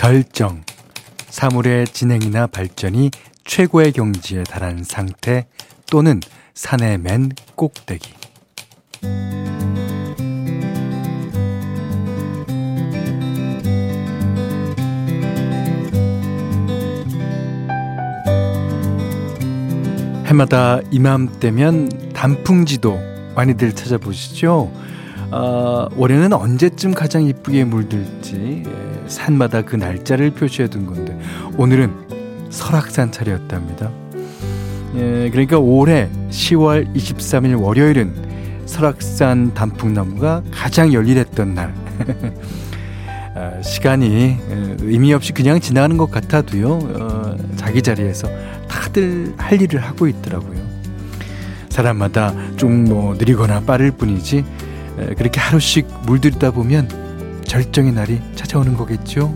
절정, 사물의 진행이나 발전이 최고의 경지에 달한 상태 또는 산의 맨 꼭대기. 해마다 이맘때면 단풍지도 많이들 찾아보시죠? 어, 올해는 언제쯤 가장 이쁘게 물들지 예, 산마다 그 날짜를 표시해 둔 건데 오늘은 설악산 차례였답니다. 예, 그러니까 올해 10월 23일 월요일은 설악산 단풍나무가 가장 열일했던 날. 아, 시간이 예, 의미 없이 그냥 지나가는 것 같아도요, 어, 자기 자리에서 다들 할 일을 하고 있더라고요. 사람마다 좀 뭐 느리거나 빠를 뿐이지 그렇게 하루씩 물들이다 보면 절정의 날이 찾아오는 거겠죠.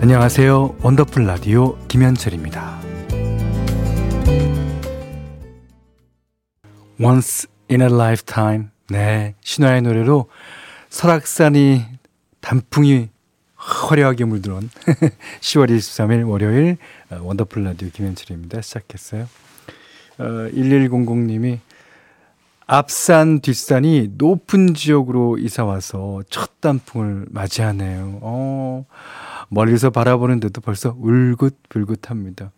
안녕하세요. 원더풀 라디오 김현철입니다. Once in a Lifetime. 네. 신화의 노래로 설악산이 단풍이 화려하게 물들어온 10월 23일 월요일 어, 원더풀 라디오 김현철입니다. 시작했어요. 어, 1100님이 앞산 뒷산이 높은 지역으로 이사 와서 첫 단풍을 맞이하네요. 어, 멀리서 바라보는데도 벌써 울긋불긋합니다.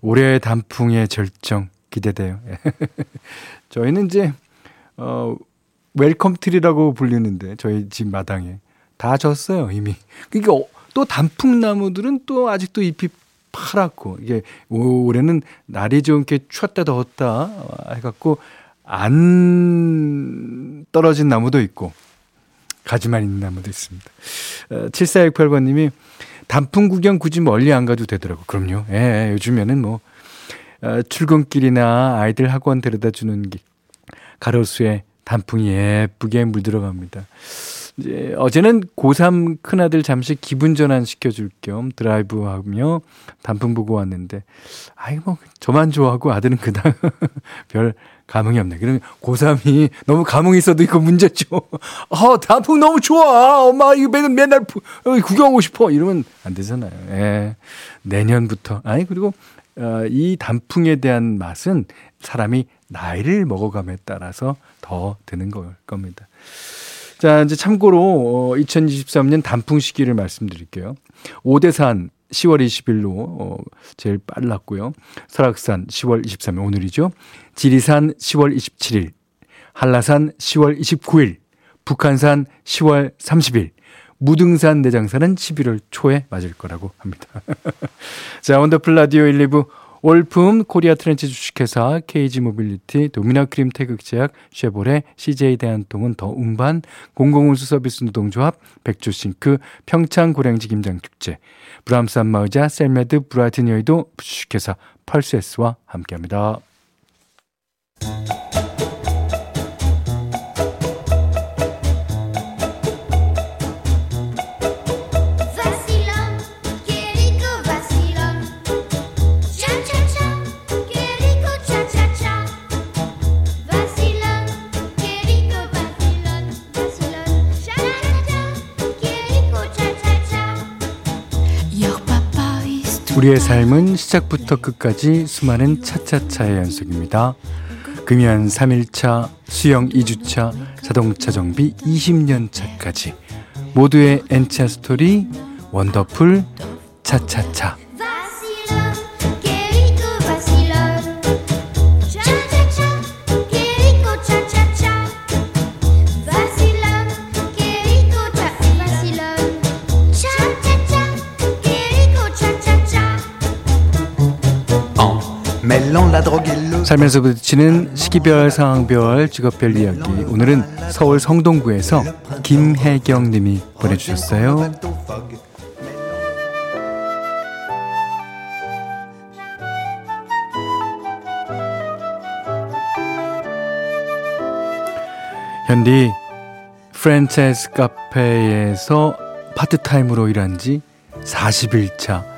올해의 단풍의 절정 기대돼요. 저희는 이제 어 welcome tree라고 불리는데 저희 집 마당에 다 졌어요 이미. 그러니까 어, 또 단풍나무들은 또 아직도 잎이 파랗고 이게 올해는 날이 좀 이렇게 추웠다 더웠다 해갖고 안 떨어진 나무도 있고 가지만 있는 나무도 있습니다. 7468번님이 어, 단풍 구경 굳이 멀리 안 가도 되더라고. 그럼요. 예, 예 요즘에는 뭐 어, 출근길이나 아이들 학원 데려다 주는 길 가로수에 단풍이 예쁘게 물들어 갑니다. 이제 어제는 고3 큰아들 잠시 기분 전환 시켜줄 겸 드라이브 하며 단풍 보고 왔는데, 아이, 뭐, 저만 좋아하고 아들은 그닥 별 감흥이 없네. 그러면 고3이 너무 감흥이 있어도 이거 문제죠. 어, 단풍 너무 좋아. 엄마, 이거 맨날, 맨날 구경하고 싶어. 이러면 안 되잖아요. 예. 내년부터. 아니, 그리고, 어, 이 단풍에 대한 맛은 사람이 나이를 먹어감에 따라서 더 드는 걸 겁니다. 자, 이제 참고로 어, 2023년 단풍 시기를 말씀드릴게요. 오대산 10월 20일로 어, 제일 빨랐고요. 설악산 10월 23일 오늘이죠. 지리산 10월 27일, 한라산 10월 29일, 북한산 10월 30일, 무등산 내장산은 11월 초에 맞을 거라고 합니다. 자, 원더풀 라디오 1, 2부 올품 코리아 트렌치 주식회사 KG 모빌리티 도미나 크림 태극제약 쉐보레 CJ 대한통운 더 운반 공공운수 서비스 노동조합 백조싱크 평창 고랭지 김장축제 브람스 안마의자 셀메드 브라이튼 여의도 주식회사 펄스에스와 함께합니다. 우리의 삶은 시작부터 끝까지 수많은 차차차의 연속입니다. 금연 3일차, 수영 2주차, 자동차 정비 20년 차까지 모두의 엔차 스토리 원더풀 차차차. 살면서 부딪히는 시기별, 상황별, 직업별 이야기. 오늘은 서울 성동구에서 김혜경 님이 보내주셨어요. 현디, 프랜차이즈 카페에서 파트타임으로 일한 지 40일 차.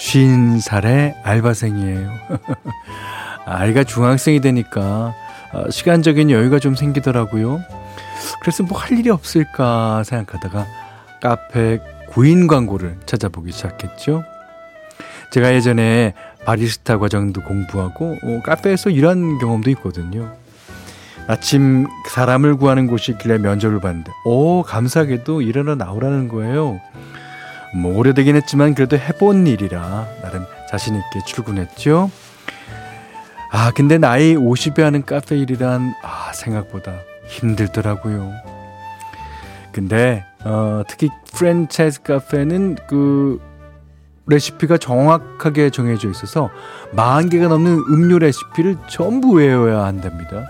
50살의 알바생이에요. 아이가 중학생이 되니까 어, 시간적인 여유가 좀 생기더라고요. 그래서 뭐 할 일이 없을까 생각하다가 카페 구인 광고를 찾아보기 시작했죠. 제가 예전에 바리스타 과정도 공부하고 어, 카페에서 일한 경험도 있거든요. 아침 사람을 구하는 곳이 있길래 면접을 봤는데 오 감사하게도 일하러 나오라는 거예요. 뭐 오래되긴 했지만 그래도 해본 일이라 나름 자신 있게 출근했죠. 아 근데 나이 50에 하는 카페 일이란 아 생각보다 힘들더라고요. 근데 어, 특히 프랜차이즈 카페는 그 레시피가 정확하게 정해져 있어서 만 개가 넘는 음료 레시피를 전부 외워야 한답니다.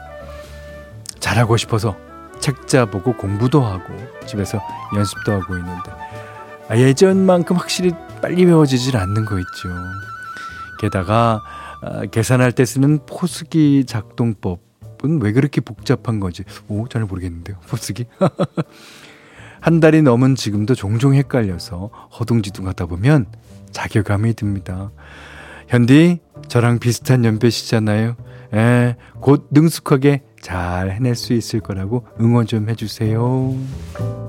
잘하고 싶어서 책자 보고 공부도 하고 집에서 연습도 하고 있는데 아, 예전만큼 확실히 빨리 외워지질 않는 거 있죠. 게다가 아, 계산할 때 쓰는 포스기 작동법은 왜 그렇게 복잡한 건지 오, 잘 모르겠는데요. 포스기. 한 달이 넘은 지금도 종종 헷갈려서 허둥지둥하다 보면 자괴감이 듭니다. 현디, 저랑 비슷한 연배시잖아요. 에, 곧 능숙하게 잘 해낼 수 있을 거라고 응원 좀 해주세요.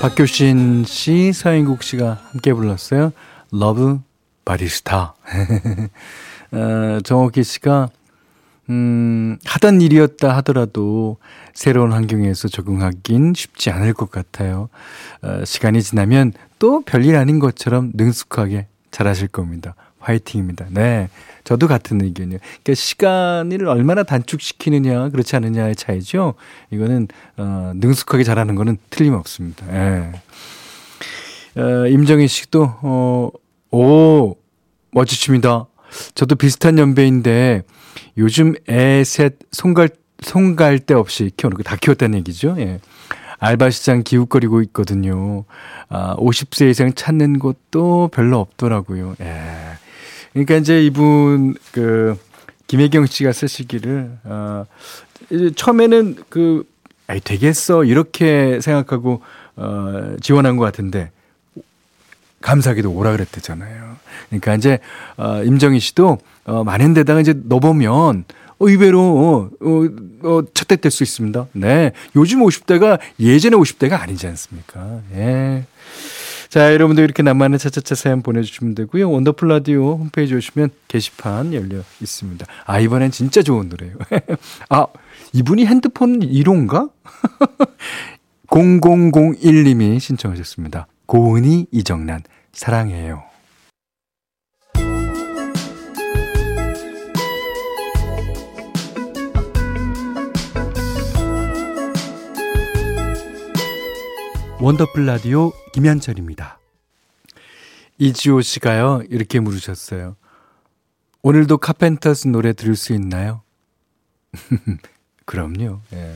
박효신 씨, 서인국 씨가 함께 불렀어요. Love Barista. 어, 정옥희 씨가 음, 하던 일이었다 하더라도 새로운 환경에서 적응하긴 쉽지 않을 것 같아요. 어, 시간이 지나면 또 별일 아닌 것처럼 능숙하게 잘하실 겁니다. 화이팅입니다. 네. 저도 같은 의견이에요. 그러니까 시간을 얼마나 단축시키느냐, 그렇지 않느냐의 차이죠. 이거는, 어, 능숙하게 잘하는 거는 틀림없습니다. 예. 어, 임정희 씨도, 어, 오, 멋지십니다. 저도 비슷한 연배인데, 요즘 애 셋 손갈, 손갈 데 없이 키우는 거 다 키웠다는 얘기죠. 예. 알바 시장 기웃거리고 있거든요. 아, 50세 이상 찾는 곳도 별로 없더라고요. 예. 그러니까 이제 이분 그 김혜경 씨가 쓰시기를 어 처음에는 그 아이 되겠어 이렇게 생각하고 어 지원한 것 같은데 감사하게도 오라 그랬대잖아요. 그러니까 이제 어 임정희 씨도 어 많은 데다가 이제 넣어보면 의외로 어, 어, 어 첫대 될 수 있습니다. 네. 요즘 50대가 예전에 50대가 아니지 않습니까? 예. 자, 여러분들 이렇게 남만의 차차차 사연 보내주시면 되고요. 원더풀 라디오 홈페이지 오시면 게시판 열려 있습니다. 아, 이번엔 진짜 좋은 노래예요. 아, 이분이 핸드폰 1호인가? 0001님이 신청하셨습니다. 고은이 이정란, 사랑해요. 원더풀 라디오 김현철입니다. 이지호 씨가요, 이렇게 물으셨어요. 오늘도 카펜터스 노래 들을 수 있나요? 그럼요. 예.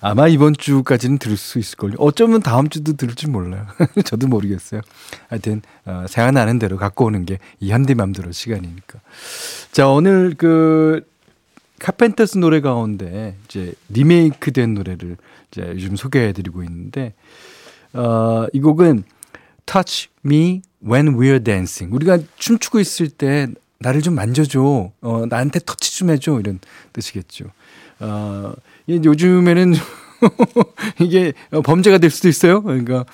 아마 이번 주까지는 들을 수 있을걸요. 어쩌면 다음 주도 들을지 몰라요. 저도 모르겠어요. 하여튼, 어, 생각나는 대로 갖고 오는 게 이 현디맘대로 시간이니까. 자, 오늘 그, 카펜터스 노래 가운데 이제 리메이크 된 노래를 이제 요즘 소개해 드리고 있는데, 어, 이 곡은 Touch Me When We're Dancing. 우리가 춤추고 있을 때 나를 좀 만져줘. 어, 나한테 터치 좀 해줘. 이런 뜻이겠죠. 어, 요즘에는 이게 범죄가 될 수도 있어요. 그러니까.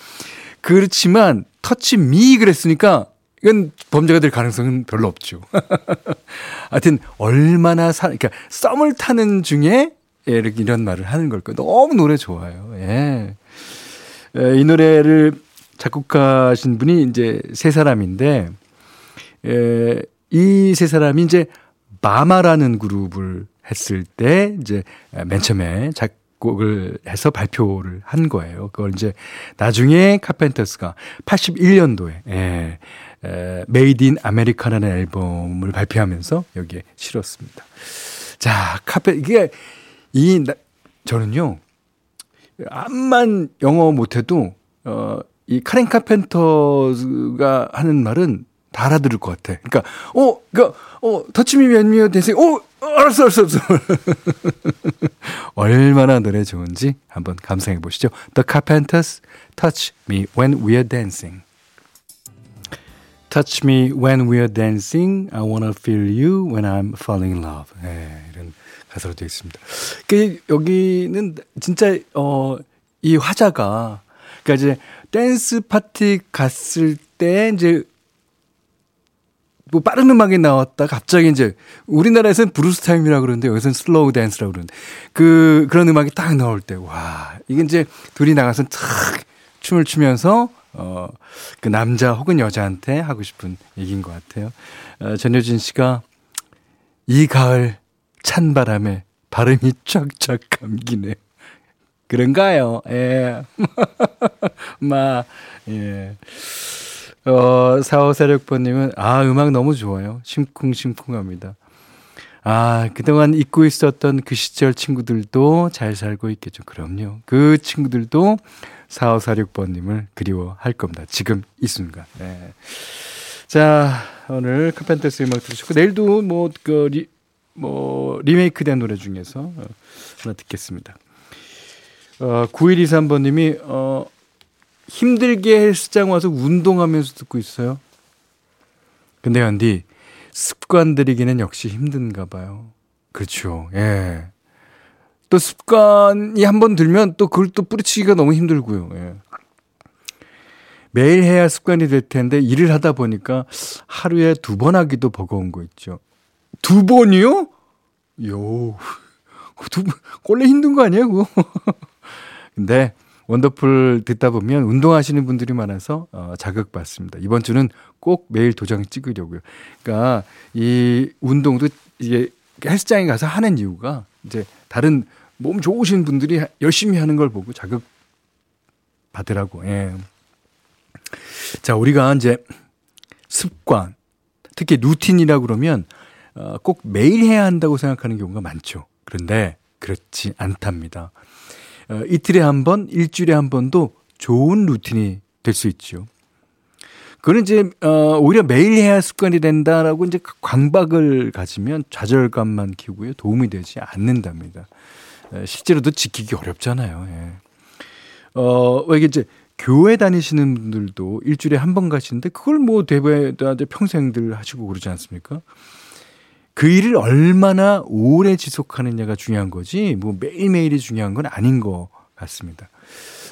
그렇지만 터치 미 그랬으니까 이건 범죄가 될 가능성은 별로 없죠. 하여튼 얼마나 사, 그러니까 썸을 타는 중에 예, 이렇게 이런 말을 하는 걸까. 너무 노래 좋아요. 예. 이 노래를 작곡하신 분이 이제 세 사람인데, 이세 사람이 이제 마마라는 그룹을 했을 때 이제 맨 처음에 작 곡을 해서 발표를 한 거예요. 그걸 이제 나중에 카펜터스가 81년도에 예, 에, Made in America라는 앨범을 발표하면서 여기에 실었습니다. 자, 카페 이게 이 나, 저는요. 암만 영어 못해도 어, 이 카렌 카펜터가 하는 말은 다 알아들을 것 같아. 그러니까 어, 그러니까 어, 터치미 면미어 대생. 어, 알았어, 알았어, 알았어. 얼마나 노래 좋은지 한번 감상해 보시죠. The Carpenters Touch Me When We're Dancing. Touch me when we're dancing. I wanna feel you when I'm falling in love. 네, 이런 가사로 되어 있습니다. 그 여기는 진짜 어 이 화자가 그러니까 이제 댄스 파티 갔을 때 이제 뭐 빠른 음악이 나왔다 갑자기 이제 우리나라에서는 브루스 타임이라 그러는데 여기서는 slow dance라고 그러는데 그 그런 음악이 딱 나올 때 와 이게 이제 둘이 나가서 탁 춤을 추면서 어, 그 남자 혹은 여자한테 하고 싶은 얘기인 것 같아요. 어, 전효진 씨가 이 가을 찬 바람에 발음이 쫙쫙 감기네. 그런가요? 예. 마, 예. 어, 4546번님은, 아, 음악 너무 좋아요. 심쿵심쿵합니다. 아, 그동안 잊고 있었던 그 시절 친구들도 잘 살고 있겠죠. 그럼요. 그 친구들도 4546번님을 그리워할 겁니다. 지금 이 순간. 네. 자, 오늘 카펜터스 음악 들으시고, 내일도 뭐, 그, 리, 뭐, 리메이크 된 노래 중에서 어, 하나 듣겠습니다. 어, 9123번님이, 어, 힘들게 헬스장 와서 운동하면서 듣고 있어요. 근데 현디, 습관 들이기는 역시 힘든가 봐요. 그렇죠. 예. 또 습관이 한 번 들면 또 그걸 또 뿌리치기가 너무 힘들고요. 예. 매일 해야 습관이 될 텐데 일을 하다 보니까 하루에 두 번 하기도 버거운 거 있죠. 두 번이요? 요. 두 번, 원래 힘든 거 아니야, 그거? 근데 원더풀 듣다 보면 운동하시는 분들이 많아서 어, 자극받습니다. 이번 주는 꼭 매일 도장 찍으려고요. 그러니까 이 운동도 이게 헬스장에 가서 하는 이유가 이제 다른 몸 좋으신 분들이 열심히 하는 걸 보고 자극 받으라고. 예. 자, 우리가 이제 습관, 특히 루틴이라고 그러면 어, 꼭 매일 해야 한다고 생각하는 경우가 많죠. 그런데 그렇지 않답니다. 어, 이틀에 한 번, 일주일에 한 번도 좋은 루틴이 될 수 있죠. 그건 이제 어 오히려 매일 해야 습관이 된다라고 이제 광박을 가지면 좌절감만 키우고요 도움이 되지 않는답니다. 실제로도 지키기 어렵잖아요. 예. 어, 이게 이제 교회 다니시는 분들도 일주일에 한 번 가시는데 그걸 뭐 대부분 평생들 하시고 그러지 않습니까? 그 일을 얼마나 오래 지속하느냐가 중요한 거지 뭐 매일매일이 중요한 건 아닌 것 같습니다.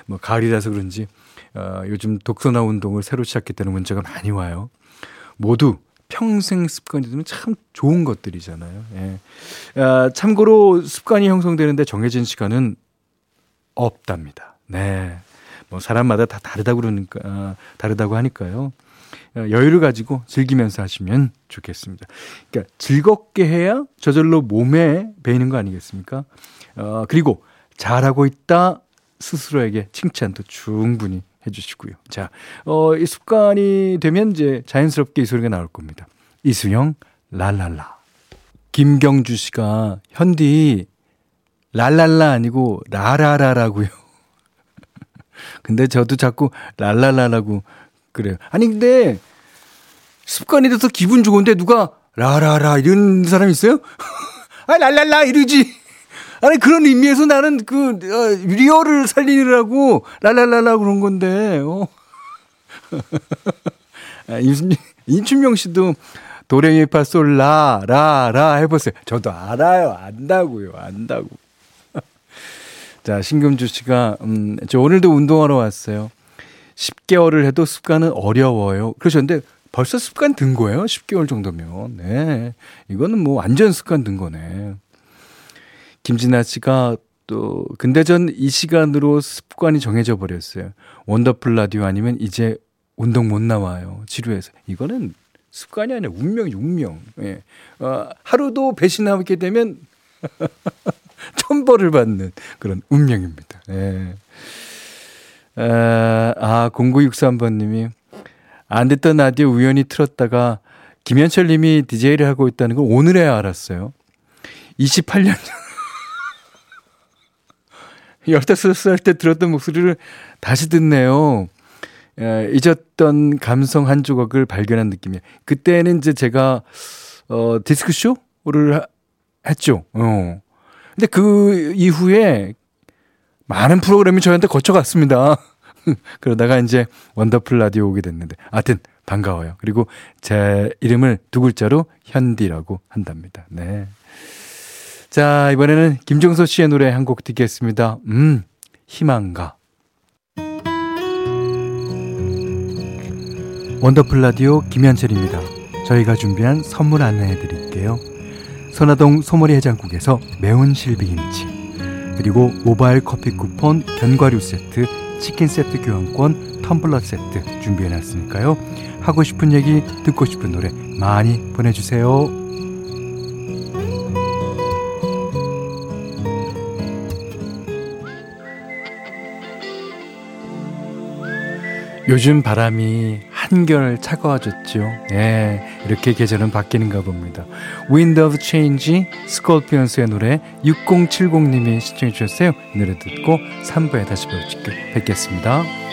뭐 가을이라서 그런지 어, 요즘 독서나 운동을 새로 시작했다는 문자가 많이 와요. 모두 평생 습관이 되면 참 좋은 것들이잖아요. 예. 아, 참고로 습관이 형성되는데 정해진 시간은 없답니다. 네. 뭐 사람마다 다 다르다고 그러니까 아, 다르다고 하니까요. 어, 여유를 가지고 즐기면서 하시면 좋겠습니다. 그러니까 즐겁게 해야 저절로 몸에 배이는 거 아니겠습니까? 어, 그리고 잘하고 있다 스스로에게 칭찬도 충분히 해주시고요. 자, 어, 이 습관이 되면 이제 자연스럽게 이 소리가 나올 겁니다. 이수영, 랄랄라. 김경주 씨가, 현디, 랄랄라 아니고 라라라라고요. 근데 저도 자꾸 랄랄라라고 그래요. 아니, 근데 습관이 돼서 기분 좋은데 누가 라라라 이런 사람 있어요? 아, 랄랄라 이러지. 아니 그런 의미에서 나는 그 어, 리얼을 살리느라고 랄랄랄라 그런 건데. 어. 아, 임순 인춘명 씨도 도레미파솔 라라라 해보세요. 저도 알아요. 안다고요. 안다고. 자 신금주 씨가 음, 저 오늘도 운동하러 왔어요. 10개월을 해도 습관은 어려워요. 그러셨는데 벌써 습관 든 거예요? 10개월 정도면. 네. 이거는 뭐 완전 습관 든 거네. 김진아 씨가 또 근데 전 이 시간으로 습관이 정해져 버렸어요. 원더풀 라디오 아니면 이제 운동 못 나와요. 지루해서. 이거는 습관이 아니라 운명이 운명. 예. 어, 하루도 배신하게 되면 천벌을 받는 그런 운명입니다. 예. 아, 아 0963번님이 안 듣던 라디오 우연히 틀었다가 김현철 님이 DJ를 하고 있다는 걸 오늘에 알았어요. 28년 전. 15살 때 들었던 목소리를 다시 듣네요. 에, 잊었던 감성 한 조각을 발견한 느낌이에요. 그때는 이제 제가, 어, 디스크 쇼를 하, 했죠. 어. 근데 그 이후에 많은 프로그램이 저한테 거쳐갔습니다. 그러다가 이제 원더풀 라디오 오게 됐는데. 하여튼 반가워요. 그리고 제 이름을 두 글자로 현디라고 한답니다. 네. 자, 이번에는 김종서 씨의 노래 한 곡 듣겠습니다. 음, 희망가. 원더풀 라디오 김현철입니다. 저희가 준비한 선물 안내해 드릴게요. 선화동 소머리 해장국에서 매운 실비김치 그리고 모바일 커피 쿠폰 견과류 세트 치킨 세트 교환권 텀블러 세트 준비해 놨으니까요. 하고 싶은 얘기 듣고 싶은 노래 많이 보내주세요. 요즘 바람이 한결 차가워졌죠. 예, 이렇게 계절은 바뀌는가 봅니다. Wind of Change, 스콜피언스의 노래 6070님이 신청해 주셨어요. 이 노래 듣고 3부에 다시 뵙겠습니다.